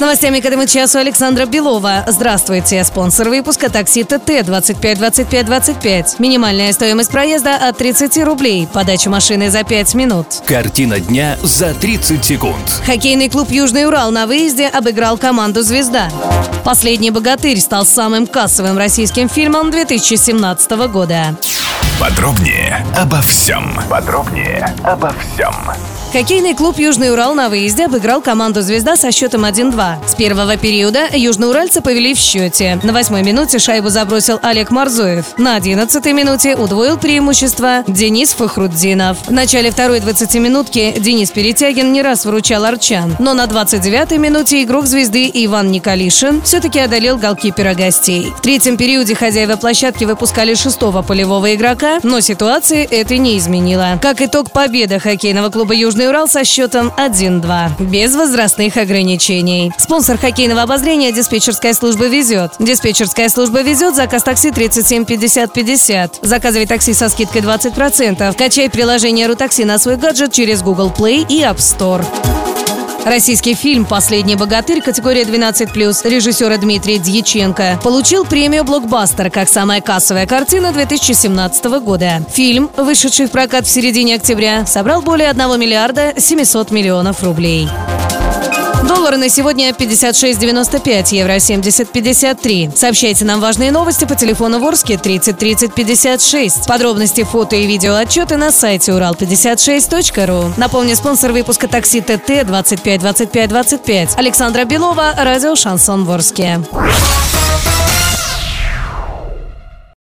С новостями к этому часу Александра Белова. Здравствуйте. Спонсор выпуска такси ТТ 25 25 25. Минимальная стоимость проезда от 30 рублей. Подача машины за 5 минут. Картина дня за 30 секунд. Хоккейный клуб «Южный Урал» на выезде обыграл команду «Звезда». «Последний богатырь» стал самым кассовым российским фильмом 2017 года. Подробнее обо всем. Подробнее обо всем. Хоккейный клуб «Южный Урал» на выезде обыграл команду «Звезда» со счетом 1-2. С первого периода южноуральцы повели в счете. На восьмой минуте шайбу забросил Олег Марзоев. На одиннадцатой минуте удвоил преимущество Денис Фахруддинов. В начале второй 20-минутки Денис Перетягин не раз выручал арчан. Но на 29-й минуте игрок «Звезды» Иван Николишин все-таки одолел голкипера гостей. В третьем периоде хозяева площадки выпускали шестого полевого игрока, но ситуации это не изменило. Как итог, победа хоккейного клуба «Южный Урал со счетом 1-2. Без возрастных ограничений. Спонсор хоккейного обозрения диспетчерская служба «Везет». Диспетчерская служба «Везет» заказ такси 37 50 50. Заказывай такси со скидкой 20%. Качай приложение «Рутакси» на свой гаджет через Google Play и App Store. Российский фильм «Последний богатырь» категория 12+, режиссера Дмитрия Дьяченко, получил премию «Блокбастер» как самая кассовая картина 2017 года. Фильм, вышедший в прокат в середине октября, собрал более 1 миллиарда 700 миллионов рублей. Доллары на сегодня 56.95, евро 70.53. Сообщайте нам важные новости по телефону Ворске 30 30 56. Подробности, фото и видео отчеты на сайте урал56.ру. Напомню, спонсор выпуска такси ТТ 25 25 25. Александра Белова, радио «Шансон Ворске».